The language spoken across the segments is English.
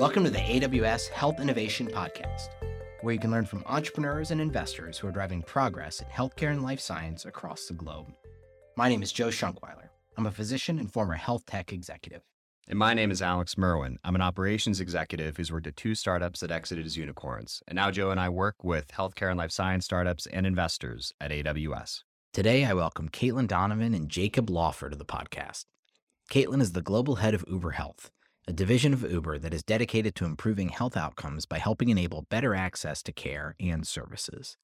Welcome to the AWS Health Innovation Podcast, where you can learn from entrepreneurs and investors who are driving progress in healthcare and life science across the globe. My name is Joe Shonkwiler. I'm a physician and former health tech executive. And my name is Alex Merwin. I'm an operations executive who's worked at two startups that exited as unicorns. And now Joe and I work with healthcare and life science startups and investors at AWS. Today, I welcome Caitlin Donovan and Jacob Laufer to the podcast. Caitlin is the global head of Uber Health, a division of Uber that is dedicated to improving health outcomes by helping enable better access to care and services.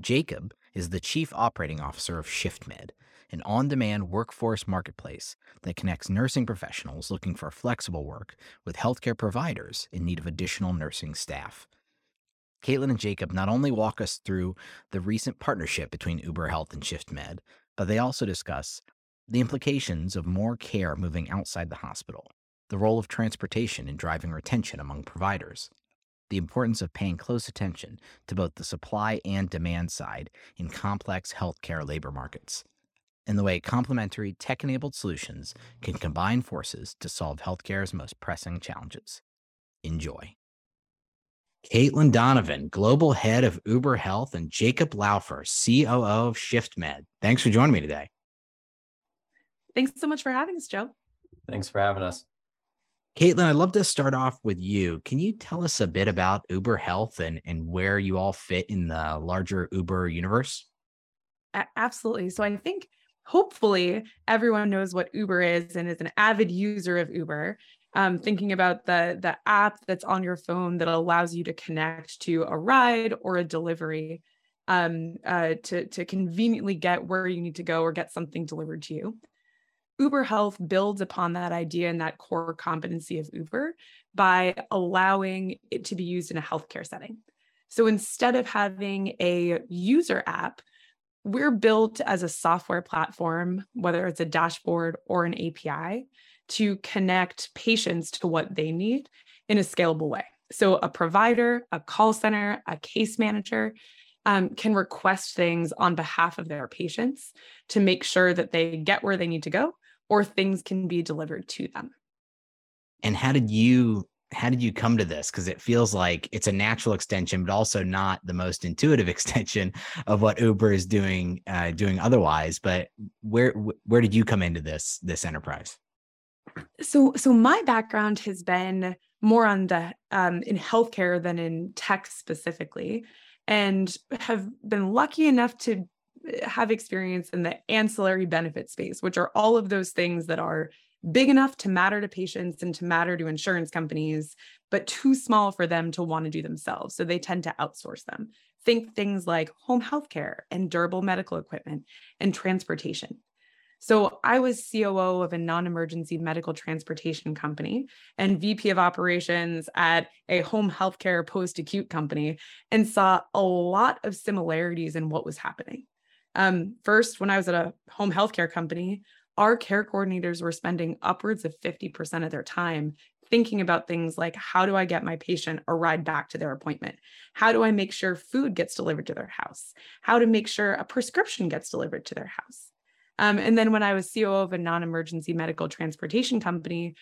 Jacob is the chief operating officer of ShiftMed, an on demand workforce marketplace that connects nursing professionals looking for flexible work with healthcare providers in need of additional nursing staff. Caitlin and Jacob not only walk us through the recent partnership between Uber Health and ShiftMed, but they also discuss the implications of more care moving outside the hospital, the role of transportation in driving retention among providers, the importance of paying close attention to both the supply and demand side in complex healthcare labor markets, and the way complementary tech enabled solutions can combine forces to solve healthcare's most pressing challenges. Enjoy. Caitlin Donovan, Global Head of Uber Health, and Jacob Laufer, COO of ShiftMed. Thanks for joining me today. Thanks so much for having us, Joe. Thanks for having us. Caitlin, I'd love to start off with you. Can you tell us a bit about Uber Health and, and where you all fit in the larger Uber universe? Absolutely. So I think hopefully everyone knows what Uber is and is an avid user of Uber. Um, thinking about the the app that's on your phone that allows you to connect to a ride or a delivery um, uh, to to conveniently get where you need to go or get something delivered to you. Uber Health builds upon that idea and that core competency of Uber by allowing it to be used in a healthcare setting. So instead of having a user app, we're built as a software platform, whether it's a dashboard or an API, to connect patients to what they need in a scalable way. So a provider, a call center, a case manager um, can request things on behalf of their patients to make sure that they get where they need to go or things can be delivered to them. And how did you how did you come to this? Because it feels like it's a natural extension but also not the most intuitive extension of what uber is doing uh, doing otherwise. But where where did you come into this this enterprise? So so my background has been more on the um, in healthcare than in tech specifically and have been lucky enough to have experience in the ancillary benefit space, which are all of those things that are big enough to matter to patients and to matter to insurance companies, but too small for them to want to do themselves. So they tend to outsource them. Think things like home healthcare and durable medical equipment and transportation. So I was COO of a non-emergency medical transportation company and VP of operations at a home healthcare post-acute company and saw a lot of similarities in what was happening. Um, first, when I was at a home healthcare company, our care coordinators were spending upwards of 50% of their time thinking about things like how do I get my patient a ride back to their appointment? How do I make sure food gets delivered to their house? How to make sure a prescription gets delivered to their house? Um, and then when I was COO of a non emergency medical transportation company,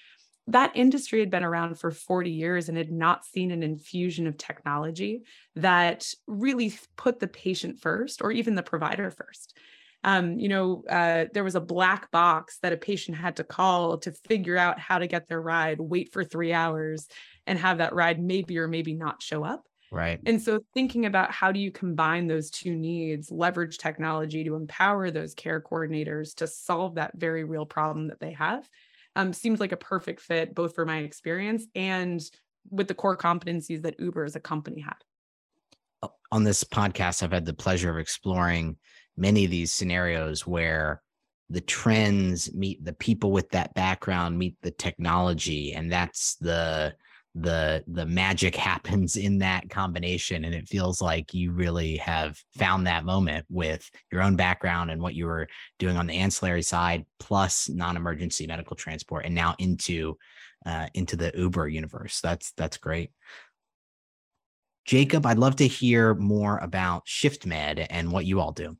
that industry had been around for 40 years and had not seen an infusion of technology that really put the patient first or even the provider first. Um, you know, uh, there was a black box that a patient had to call to figure out how to get their ride, wait for three hours, and have that ride maybe or maybe not show up. Right. And so thinking about how do you combine those two needs, leverage technology to empower those care coordinators to solve that very real problem that they have um, seems like a perfect fit both for my experience and with the core competencies that Uber as a company had. On this podcast, I've had the pleasure of exploring many of these scenarios where the trends meet the people with that background meet the technology and that's the the the magic happens in that combination and it feels like you really have found that moment with your own background and what you were doing on the ancillary side plus non-emergency medical transport and now into uh, into the uber universe. That's that's great. Jacob i'd love to hear more about shiftmed and what you all do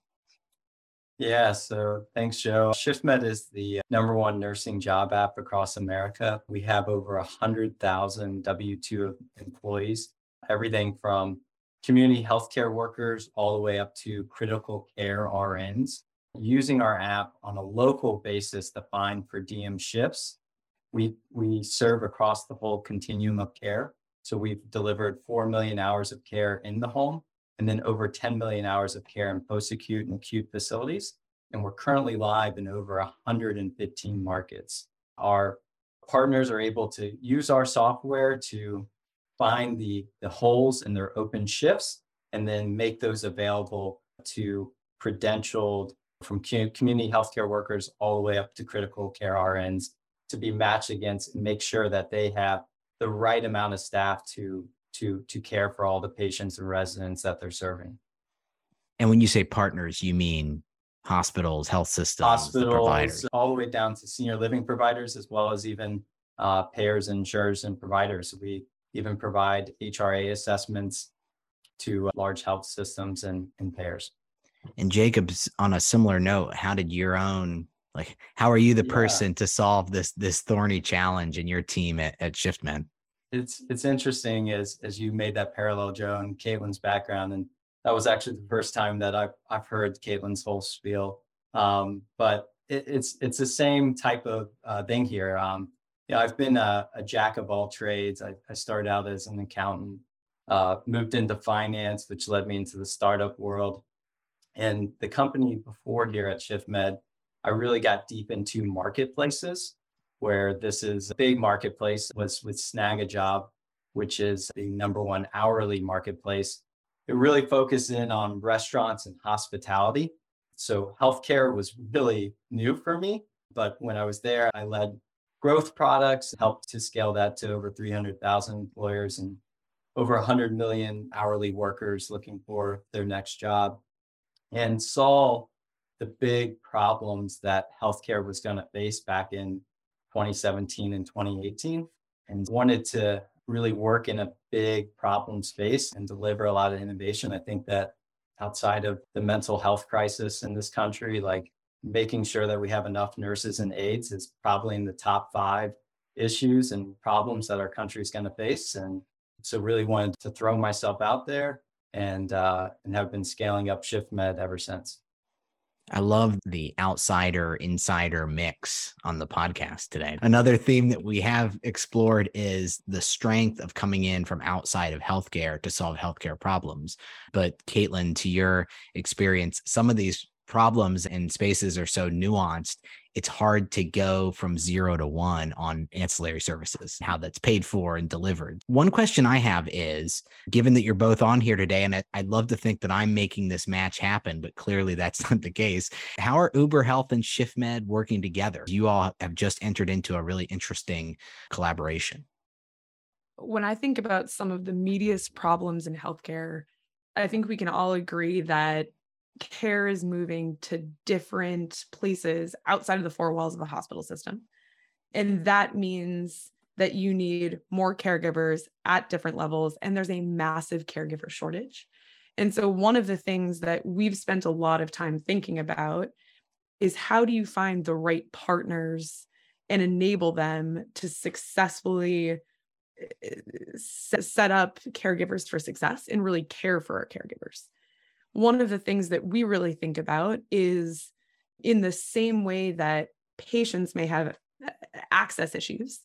Yeah, so thanks, Joe. ShiftMed is the uh, number one nursing job app across America. We have over 100,000 W 2 employees, everything from community healthcare workers all the way up to critical care RNs. Using our app on a local basis to find per diem shifts, we, we serve across the whole continuum of care. So we've delivered 4 million hours of care in the home and then over 10 million hours of care in post acute and acute facilities. And we're currently live in over 115 markets. Our partners are able to use our software to find the, the holes in their open shifts and then make those available to credentialed from community healthcare workers all the way up to critical care RNs to be matched against and make sure that they have the right amount of staff to to to care for all the patients and residents that they're serving. And when you say partners, you mean hospitals, health systems, hospitals, all the way down to senior living providers, as well as even uh, payers, insurers, and providers. We even provide HRA assessments to uh, large health systems and, and payers. And Jacob's on a similar note, how did your own like how are you the yeah. person to solve this this thorny challenge in your team at, at ShiftMed? It's it's interesting as as you made that parallel, Joe, and Caitlin's background, and that was actually the first time that I've I've heard Caitlin's whole spiel. Um, but it, it's it's the same type of uh, thing here. Um, yeah, I've been a, a, jack of all trades. I, I started out as an accountant, uh, moved into finance, which led me into the startup world. And the company before here at ShiftMed I really got deep into marketplaces where this is a big marketplace was with Snagajob, which is the number one hourly marketplace. It really focused in on restaurants and hospitality. So healthcare was really new for me. But when I was there, I led growth products, helped to scale that to over 300,000 employers and over 100 million hourly workers looking for their next job and saw the big problems that healthcare was going to face back in 2017 and 2018 and wanted to really work in a big problem space and deliver a lot of innovation. I think that outside of the mental health crisis in this country, like making sure that we have enough nurses and aides is probably in the top five issues and problems that our country is going to face. And so really wanted to throw myself out there and uh, and have been scaling up ShiftMed ever since. I love the outsider insider mix on the podcast today. Another theme that we have explored is the strength of coming in from outside of healthcare to solve healthcare problems. But Caitlin, to your experience, some of these problems and spaces are so nuanced it's hard to go from zero to one on ancillary services, how that's paid for and delivered. One question I have is given that you're both on here today, and I'd love to think that I'm making this match happen, but clearly that's not the case. How are Uber Health and ShiftMed working together? You all have just entered into a really interesting collaboration. When I think about some of the meatiest problems in healthcare, I think we can all agree that care is moving to different places outside of the four walls of the hospital system. And that means that you need more caregivers at different levels, and there's a massive caregiver shortage. And so, one of the things that we've spent a lot of time thinking about is how do you find the right partners and enable them to successfully eh, set up caregivers for success and really care for our caregivers one of the things that we really think about is in the same way that patients may have uh, access issues,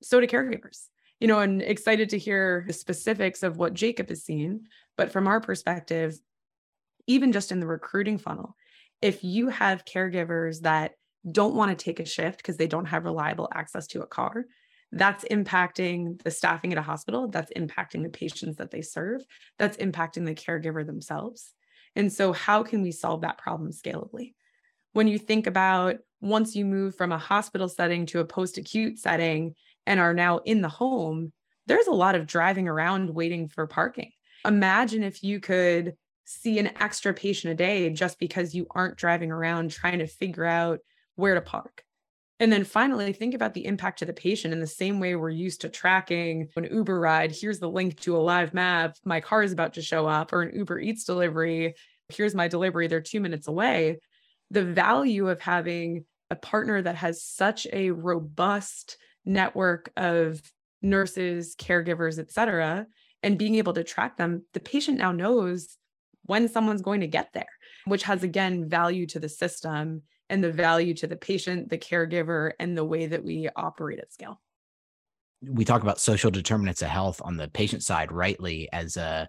so do caregivers. You know, and excited to hear the specifics of what Jacob has seen. But from our perspective, even just in the recruiting funnel, if you have caregivers that don't want to take a shift because they don't have reliable access to a car, that's impacting the staffing at a hospital, that's impacting the patients that they serve, that's impacting the caregiver themselves. And so, how can we solve that problem scalably? When you think about once you move from a hospital setting to a post acute setting and are now in the home, there's a lot of driving around waiting for parking. Imagine if you could see an extra patient a day just because you aren't driving around trying to figure out where to park. And then finally, think about the impact to the patient in the same way we're used to tracking an Uber ride. Here's the link to a live map. My car is about to show up, or an Uber Eats delivery. Here's my delivery. They're two minutes away. the value of having a partner that has such a robust network of nurses, caregivers, et cetera, and being able to track them, the patient now knows when someone's going to get there, which has again value to the system and the value to the patient, the caregiver, and the way that we operate at scale. We talk about social determinants of health on the patient side rightly as a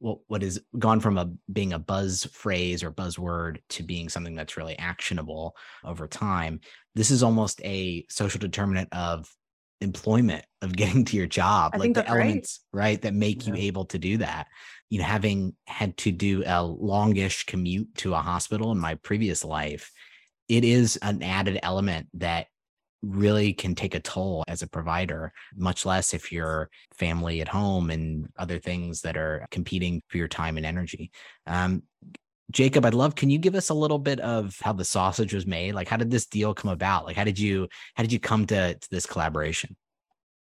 what what is gone from a being a buzz phrase or buzzword to being something that's really actionable over time. This is almost a social determinant of employment of getting to your job I like the elements right that make you able to do that you know having had to do a longish commute to a hospital in my previous life it is an added element that really can take a toll as a provider much less if you're family at home and other things that are competing for your time and energy um, Jacob, I'd love. Can you give us a little bit of how the sausage was made? Like, how did this deal come about? Like, how did you how did you come to, to this collaboration?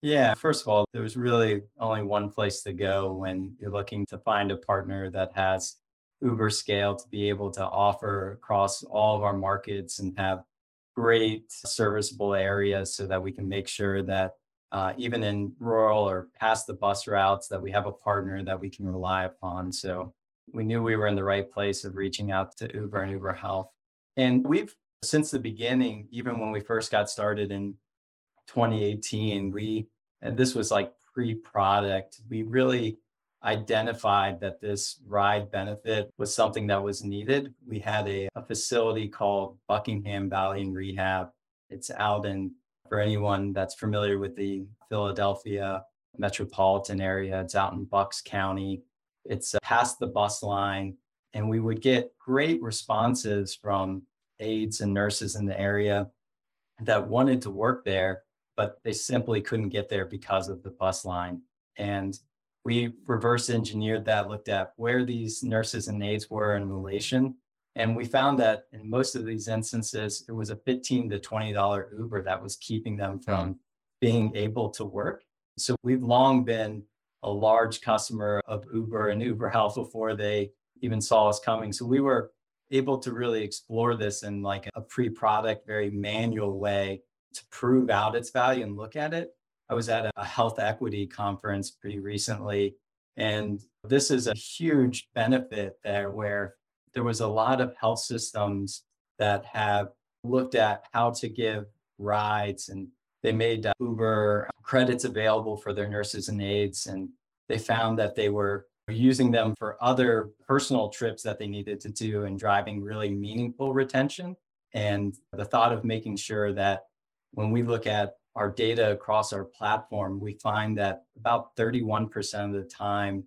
Yeah, first of all, there was really only one place to go when you're looking to find a partner that has Uber scale to be able to offer across all of our markets and have great serviceable areas so that we can make sure that uh, even in rural or past the bus routes that we have a partner that we can rely upon. So we knew we were in the right place of reaching out to Uber and Uber Health. And we've since the beginning, even when we first got started in 2018, we, and this was like pre product, we really identified that this ride benefit was something that was needed. We had a, a facility called Buckingham Valley and Rehab. It's out in, for anyone that's familiar with the Philadelphia metropolitan area, it's out in Bucks County. It's uh, past the bus line. And we would get great responses from aides and nurses in the area that wanted to work there, but they simply couldn't get there because of the bus line. And we reverse engineered that, looked at where these nurses and aides were in relation. And we found that in most of these instances, it was a 15 to $20 Uber that was keeping them from being able to work. So we've long been a large customer of Uber and Uber Health before they even saw us coming. So we were able to really explore this in like a pre-product, very manual way to prove out its value and look at it. I was at a health equity conference pretty recently, and this is a huge benefit there where there was a lot of health systems that have looked at how to give rides and they made uh, Uber credits available for their nurses and aides, and they found that they were using them for other personal trips that they needed to do and driving really meaningful retention. And the thought of making sure that when we look at our data across our platform, we find that about 31% of the time,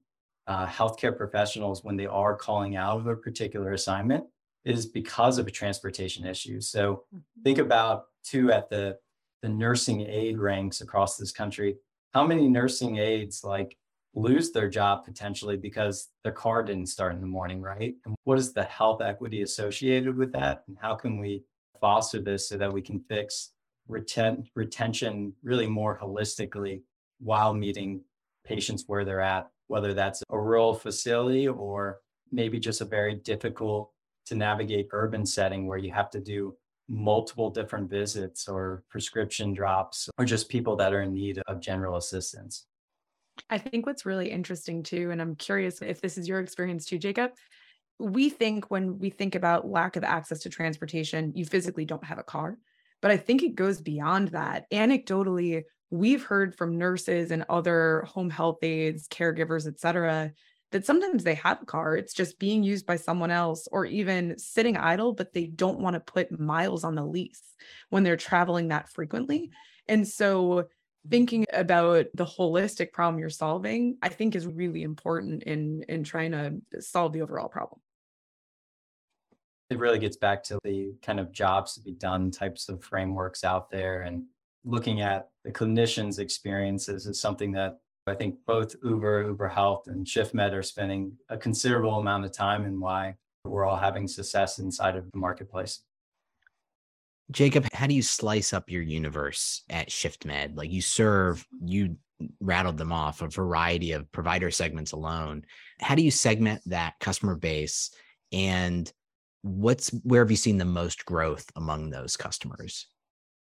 uh, healthcare professionals, when they are calling out of a particular assignment, is because of a transportation issue. So think about too at the the nursing aid ranks across this country. How many nursing aides like lose their job potentially because their car didn't start in the morning, right? And what is the health equity associated with that? And how can we foster this so that we can fix reten- retention really more holistically while meeting patients where they're at, whether that's a rural facility or maybe just a very difficult to navigate urban setting where you have to do multiple different visits or prescription drops or just people that are in need of general assistance. I think what's really interesting too, and I'm curious if this is your experience too, Jacob. We think when we think about lack of access to transportation, you physically don't have a car. But I think it goes beyond that. Anecdotally, we've heard from nurses and other home health aides, caregivers, et cetera, that sometimes they have a car. It's just being used by someone else or even sitting idle, but they don't want to put miles on the lease when they're traveling that frequently. And so thinking about the holistic problem you're solving, I think is really important in in trying to solve the overall problem. It really gets back to the kind of jobs to be done types of frameworks out there and looking at the clinicians' experiences is something that I think both Uber, Uber Health, and ShiftMed are spending a considerable amount of time and why we're all having success inside of the marketplace. Jacob, how do you slice up your universe at ShiftMed? Like you serve, you rattled them off a variety of provider segments alone. How do you segment that customer base and what's where have you seen the most growth among those customers?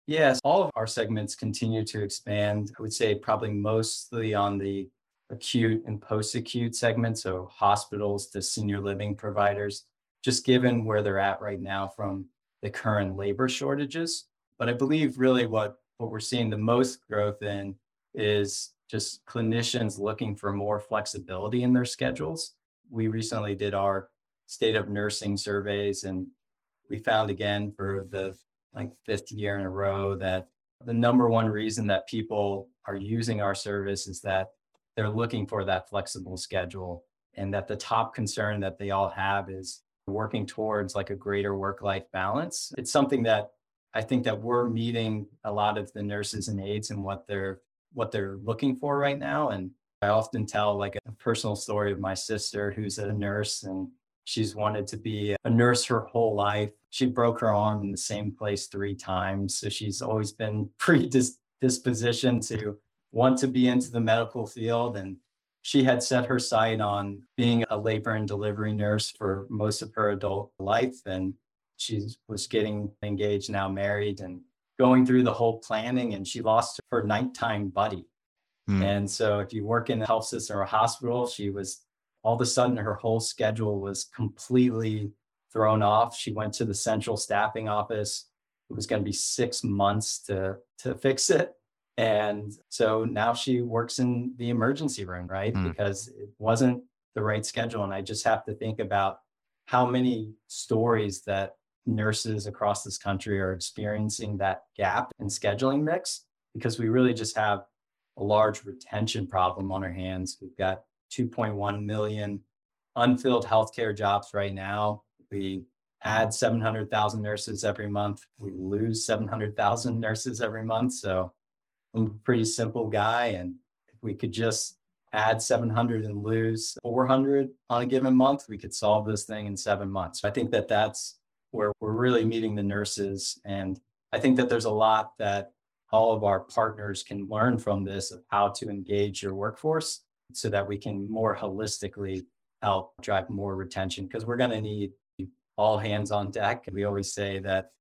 Yes, all of our segments continue to expand. I would say probably mostly on the acute and post-acute segment, so hospitals to senior living providers, just given where they're at right now from the current labor shortages. But I believe really what what we're seeing the most growth in is just clinicians looking for more flexibility in their schedules. We recently did our state of nursing surveys and we found again for the like fifth year in a row that the number one reason that people are using our service is that they're looking for that flexible schedule and that the top concern that they all have is working towards like a greater work life balance. It's something that i think that we're meeting a lot of the nurses and aides and what they're what they're looking for right now and i often tell like a personal story of my sister who's a nurse and she's wanted to be a nurse her whole life she broke her arm in the same place three times so she's always been predispositioned to want to be into the medical field. And she had set her sight on being a labor and delivery nurse for most of her adult life. And she was getting engaged, now married, and going through the whole planning. And she lost her nighttime buddy. Mm. And so, if you work in a health system or a hospital, she was all of a sudden her whole schedule was completely thrown off. She went to the central staffing office. It was going to be six months to to fix it. And so now she works in the emergency room, right? Mm. Because it wasn't the right schedule. And I just have to think about how many stories that nurses across this country are experiencing that gap in scheduling mix because we really just have a large retention problem on our hands. We've got 2.1 million unfilled healthcare jobs right now. We add 700,000 nurses every month. We lose 700,000 nurses every month. So I'm a pretty simple guy. And if we could just add 700 and lose 400 on a given month, we could solve this thing in seven months. I think that that's where we're really meeting the nurses. And I think that there's a lot that all of our partners can learn from this of how to engage your workforce so that we can more holistically help drive more retention because we're going to need all hands on deck. We always say that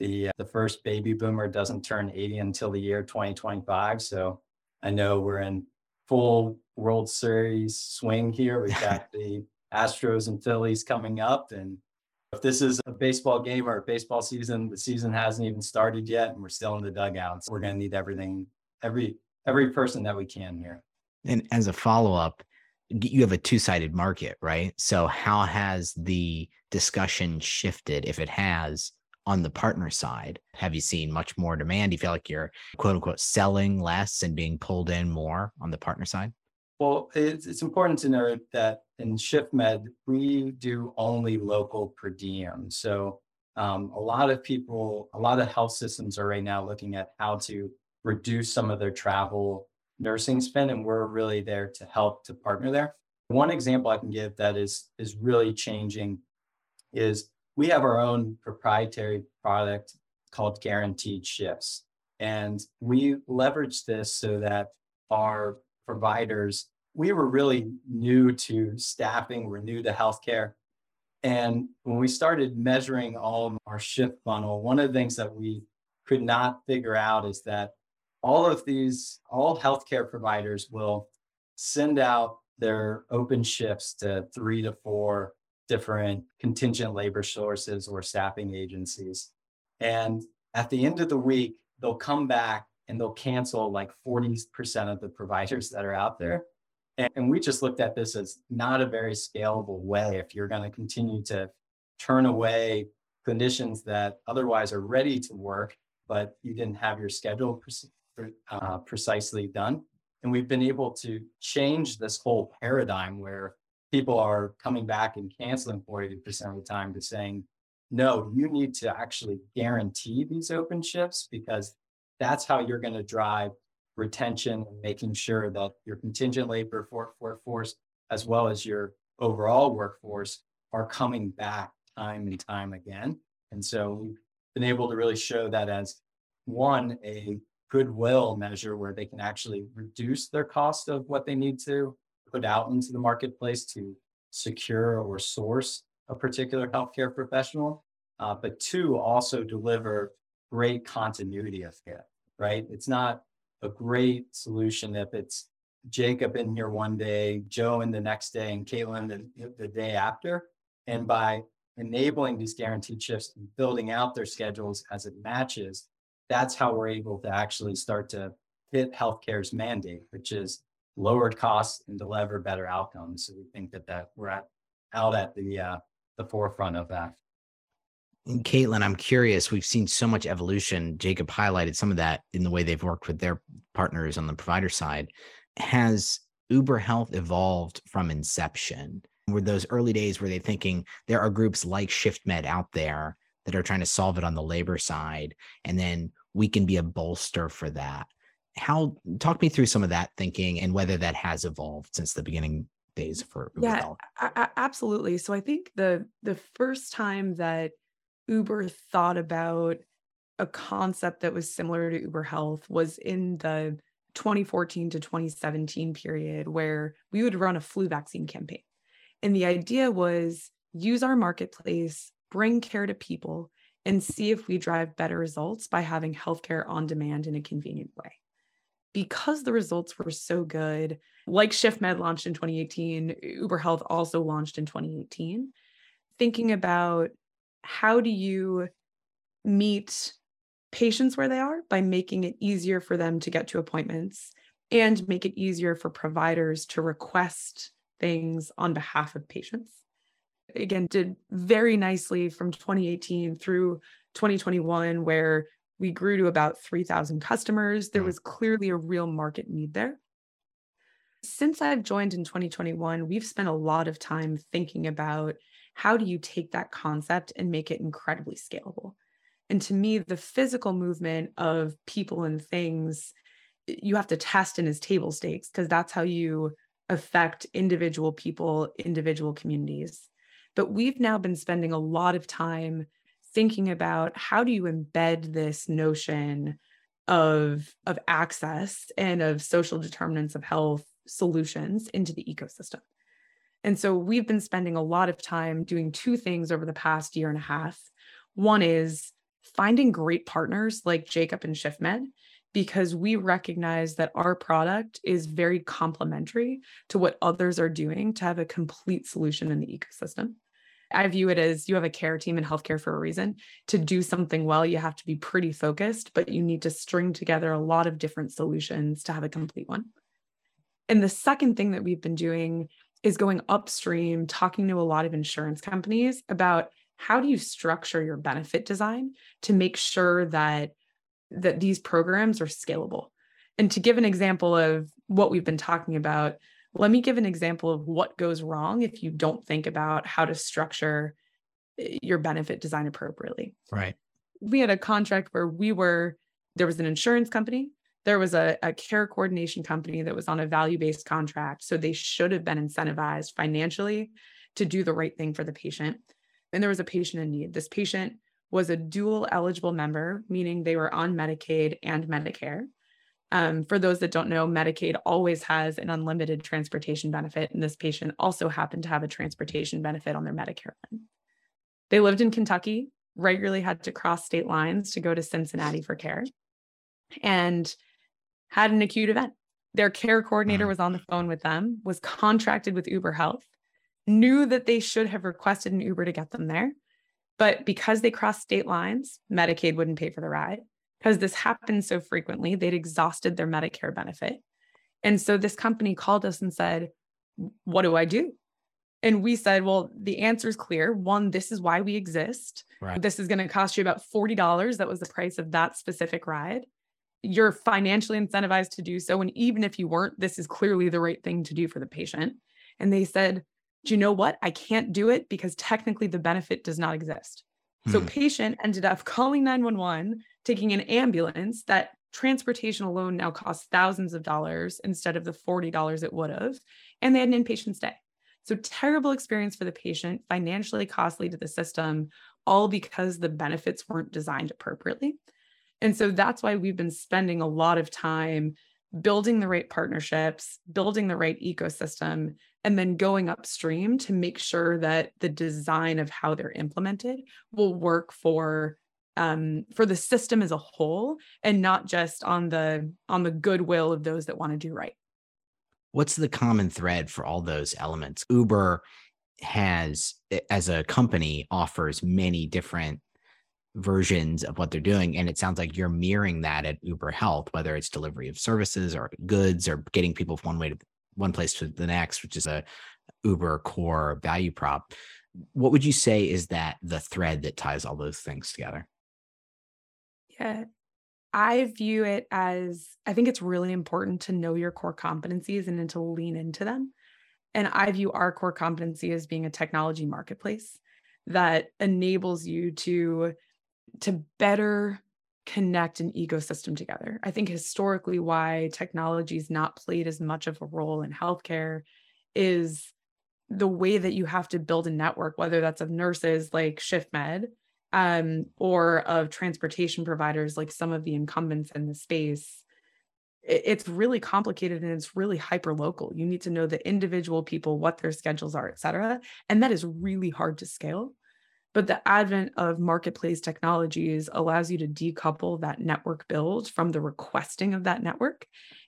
the uh, the first baby boomer doesn't turn 80 until the year 2025. So I know we're in full World Series swing here. We've got the Astros and Phillies coming up, and if this is a baseball game or a baseball season, the season hasn't even started yet, and we're still in the dugouts. We're going to need everything, every every person that we can here. And as a follow up, you have a two sided market, right? So how has the discussion shifted, if it has, on the partner side? Have you seen much more demand? Do you feel like you're quote unquote selling less and being pulled in more on the partner side? Well, it's, it's important to note that in ShiftMed, we do only local per diem. So um, a lot of people, a lot of health systems are right now looking at how to reduce some of their travel nursing spend, and we're really there to help to partner there. One example I can give that is is really changing is we have our own proprietary product called Guaranteed Shifts. And we leverage this so that our providers, we were really new to staffing, we're new to healthcare. And when we started measuring all of our shift funnel, one of the things that we could not figure out is that all of these, all healthcare providers will send out their open shifts to three to four different contingent labor sources or staffing agencies. And at the end of the week, they'll come back and they'll cancel like 40% of the providers that are out there. And we just looked at this as not a very scalable way if you're going to continue to turn away clinicians that otherwise are ready to work, but you didn't have your schedule uh, precisely done. And we've been able to change this whole paradigm where people are coming back and canceling 40% of the time to saying, no, you need to actually guarantee these open shifts because that's how you're going to drive retention and making sure that your contingent labor workforce, as well as your overall workforce, are coming back time and time again. And so we've been able to really show that as one, a goodwill measure where they can actually reduce their cost of what they need to put out into the marketplace to secure or source a particular healthcare professional, uh, but two, also deliver great continuity of care, right? It's not a great solution if it's Jacob in here one day, Joe in the next day, and Caitlin the, the day after. And by enabling these guaranteed shifts and building out their schedules as it matches, that's how we're able to actually start to hit healthcare's mandate, which is lowered costs and deliver better outcomes. So we think that that we're at out at the uh, the forefront of that. And Caitlin, I'm curious. We've seen so much evolution. Jacob highlighted some of that in the way they've worked with their partners on the provider side. Has Uber Health evolved from inception? Were those early days where they thinking there are groups like ShiftMed out there that are trying to solve it on the labor side, and then we can be a bolster for that? How talk me through some of that thinking and whether that has evolved since the beginning days for Uber Yeah, Health. a- a- absolutely. So I think the the first time that Uber thought about a concept that was similar to Uber Health was in the 2014 to 2017 period where we would run a flu vaccine campaign. And the idea was use our marketplace, bring care to people, and see if we drive better results by having healthcare on demand in a convenient way. Because the results were so good, like ShiftMed launched in 2018, Uber Health also launched in 2018, thinking about how do you meet patients where they are by making it easier for them to get to appointments and make it easier for providers to request things on behalf of patients. Again, did very nicely from 2018 through 2021, where we grew to about 3,000 customers. There Mm. was clearly a real market need there. Since I've joined in 2021, we've spent a lot of time thinking about how do you take that concept and make it incredibly scalable. And to me, the physical movement of people and things, you have to test in as table stakes because that's how you affect individual people, individual communities. But we've now been spending a lot of time thinking about how do you embed this notion of, of access and of social determinants of health solutions into the ecosystem. And so we've been spending a lot of time doing two things over the past year and a half. One is finding great partners like Jacob and ShiftMed, because we recognize that our product is very complementary to what others are doing to have a complete solution in the ecosystem. I view it as you have a care team in healthcare for a reason. To do something well, you have to be pretty focused, but you need to string together a lot of different solutions to have a complete one. And the second thing that we've been doing is going upstream, talking to a lot of insurance companies about how do you structure your benefit design to make sure that that these programs are scalable. And to give an example of what we've been talking about, let me give an example of what goes wrong if you don't think about how to structure eh, your benefit design appropriately. Right. We had a contract where we were, there was an insurance company, there was a, a care coordination company that was on a value based contract. So they should have been incentivized financially to do the right thing for the patient. And there was a patient in need. This patient was a dual eligible member, meaning they were on Medicaid and Medicare. Um, for those that don't know, Medicaid always has an unlimited transportation benefit, and this patient also happened to have a transportation benefit on their Medicare plan. They lived in Kentucky, regularly had to cross state lines to go to Cincinnati for care, and had an acute event. Their care coordinator Mm. was on the phone with them, was contracted with Uber Health, knew that they should have requested an Uber to get them there. But because they crossed state lines, Medicaid wouldn't pay for the ride. Because this happened so frequently, they'd exhausted their Medicare benefit. And so this company called us and said, What do I do? And we said, Well, the answer is clear. One, this is why we exist. Right. This is going to cost you about $40. That was the price of that specific ride. You're financially incentivized to do so. And even if you weren't, this is clearly the right thing to do for the patient. And they said, Do you know what? I can't do it because technically the benefit does not exist. So Hmm. patient ended up calling 911, taking an ambulance that transportation alone now costs thousands of dollars instead of the $40 it would have. And they had an inpatient stay. So terrible experience for the patient, financially costly to the system, all because the benefits weren't designed appropriately. And so that's why we've been spending a lot of time building the right partnerships, building the right ecosystem, and then going upstream to make sure that the design of how they're implemented will work for um, for the system as a whole and not just on the on the goodwill of those that want to do right. What's the common thread for all those elements? Uber has, as a company, offers many different versions of what they're doing. And it sounds like you're mirroring that at Uber Health, whether it's delivery of services or goods or getting people from one way to one place to the next, which is a Uber core value prop. What would you say is that the thread that ties all those things together? Yeah. I view it as I think it's really important to know your core competencies and then to lean into them. And I view our core competency as being a technology marketplace that enables you to to better connect an ecosystem together. I think historically why technology has not played as much of a role in healthcare is the way that you have to build a network, whether that's of nurses like ShiftMed um, or of transportation providers like some of the incumbents in the space. It's really complicated and it's really hyper local. You need to know the individual people, what their schedules are, et cetera. And that is really hard to scale. But the advent of marketplace technologies allows you to decouple that network build from the requesting of that network.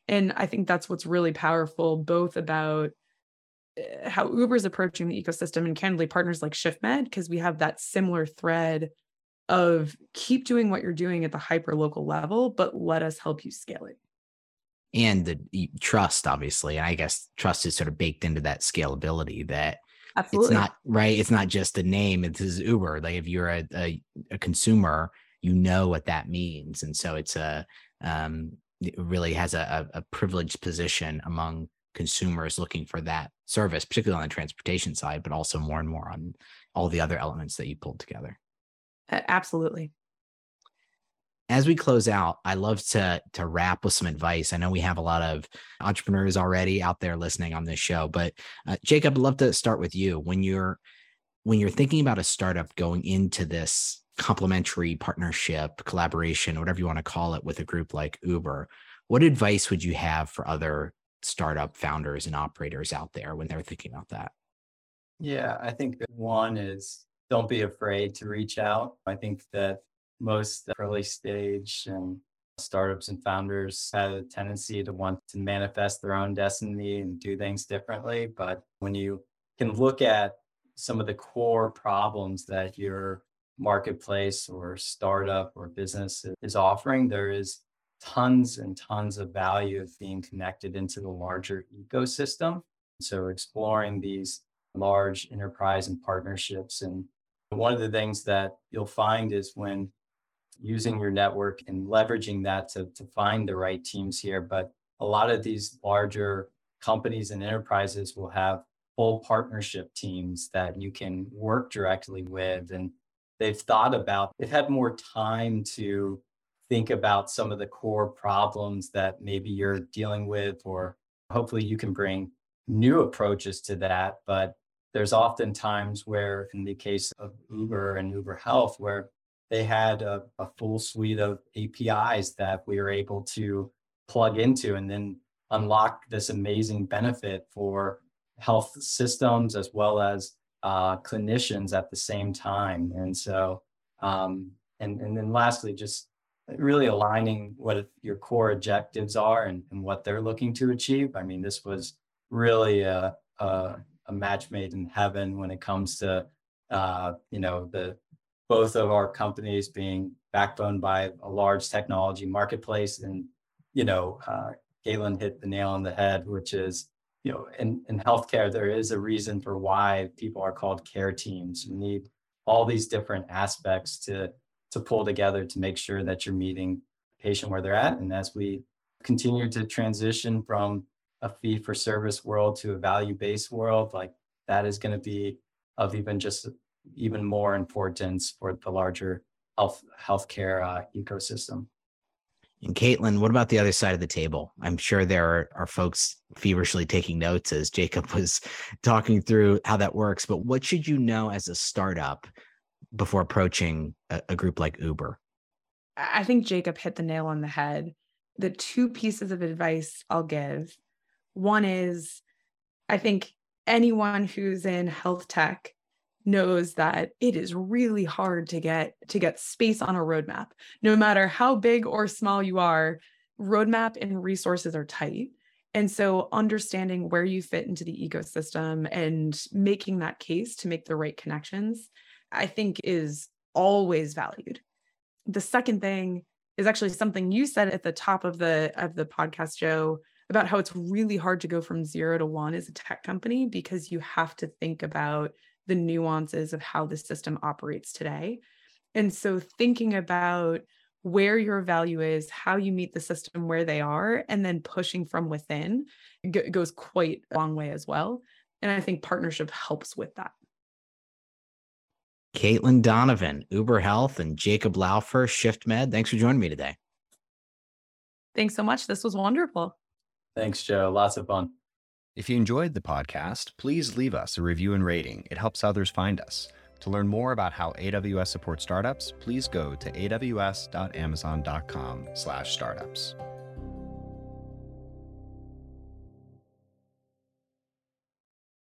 And I think that's what's really powerful, both about eh, how Uber is approaching the ecosystem and candidly partners like ShiftMed, because we have that similar thread of keep doing what you're doing at the hyper local level, but let us help you scale it. And the trust, obviously. And I guess trust is sort of baked into that scalability that Absolutely. It's not right. It's not just a name. It's Uber. Like if you're a, a, a consumer, you know what that means. And so it's a, um, it really has a, a privileged position among consumers looking for that service, particularly on the transportation side, but also more and more on all the other elements that you pulled together. Absolutely as we close out, I love to to wrap with some advice. I know we have a lot of entrepreneurs already out there listening on this show, but uh, Jacob, I'd love to start with you. When you're when you're thinking about a startup going into this complementary partnership, collaboration, whatever you want to call it, with a group like Uber, what advice would you have for other startup founders and operators out there when they're thinking about that? Yeah, I think one is don't be afraid to reach out. I think that most early stage and startups and founders have a tendency to want to manifest their own destiny and do things differently. But when you can look at some of the core problems that your marketplace or startup or business is offering, there is tons and tons of value of being connected into the larger ecosystem. So exploring these large enterprise and partnerships. And one of the things that you'll find is when using your network and leveraging that to, to find the right teams here. But a lot of these larger companies and enterprises will have full partnership teams that you can work directly with. And they've thought about, they've had more time to think about some of the core problems that maybe you're dealing with, or hopefully you can bring new approaches to that. But there's often times where, in the case of Uber and Uber Health, where they had a, a full suite of APIs that we were able to plug into and then unlock this amazing benefit for health systems as well as uh, clinicians at the same time. And so, um, and, and then lastly, just really aligning what your core objectives are and, and what they're looking to achieve. I mean, this was really a, a, a match made in heaven when it comes to, uh, you know, the both of our companies being backbone by a large technology marketplace. And, you know, uh, Caitlin hit the nail on the head, which is, you know, in, in healthcare, there is a reason for why people are called care teams. You need all these different aspects to, to pull together to make sure that you're meeting patient where they're at. And as we continue to transition from a fee for service world to a value based world, like that is going to be of even just even more importance for the larger health healthcare uh, ecosystem. And Caitlin, what about the other side of the table? I'm sure there are, are folks feverishly taking notes as Jacob was talking through how that works. But what should you know as a startup before approaching a, a group like Uber? I think Jacob hit the nail on the head. the two pieces of advice I'll give one is I think anyone who's in health tech knows that it is really hard to get to get space on a roadmap. No matter how big or small you are roadmap and resources are tight. And so understanding where you fit into the ecosystem and making that case to make the right connections i think is always valued. The second thing is actually something you said at the top of the of the podcast joe about how it's really hard to go from 0 to 1 as a tech company because you have to think about the nuances of how the system operates today. And so thinking about where your value is, how you meet the system where they are, and then pushing from within g- goes quite a long way as well. And I think partnership helps with that. Caitlin Donovan, Uber Health, and Jacob Laufer, ShiftMed. Thanks for joining me today. Thanks so much. This was wonderful. Thanks, Joe. Lots of fun. If you enjoyed the podcast, please leave us a review and rating. It helps others find us. To learn more about how AWS supports startups, please go to aws.amazon.com/startups.